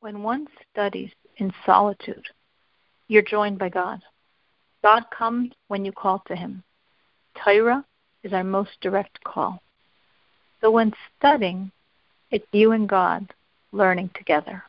When one studies in solitude, you're joined by God. God comes when you call to Him. Torah is our most direct call. So when studying, it's you and God learning together.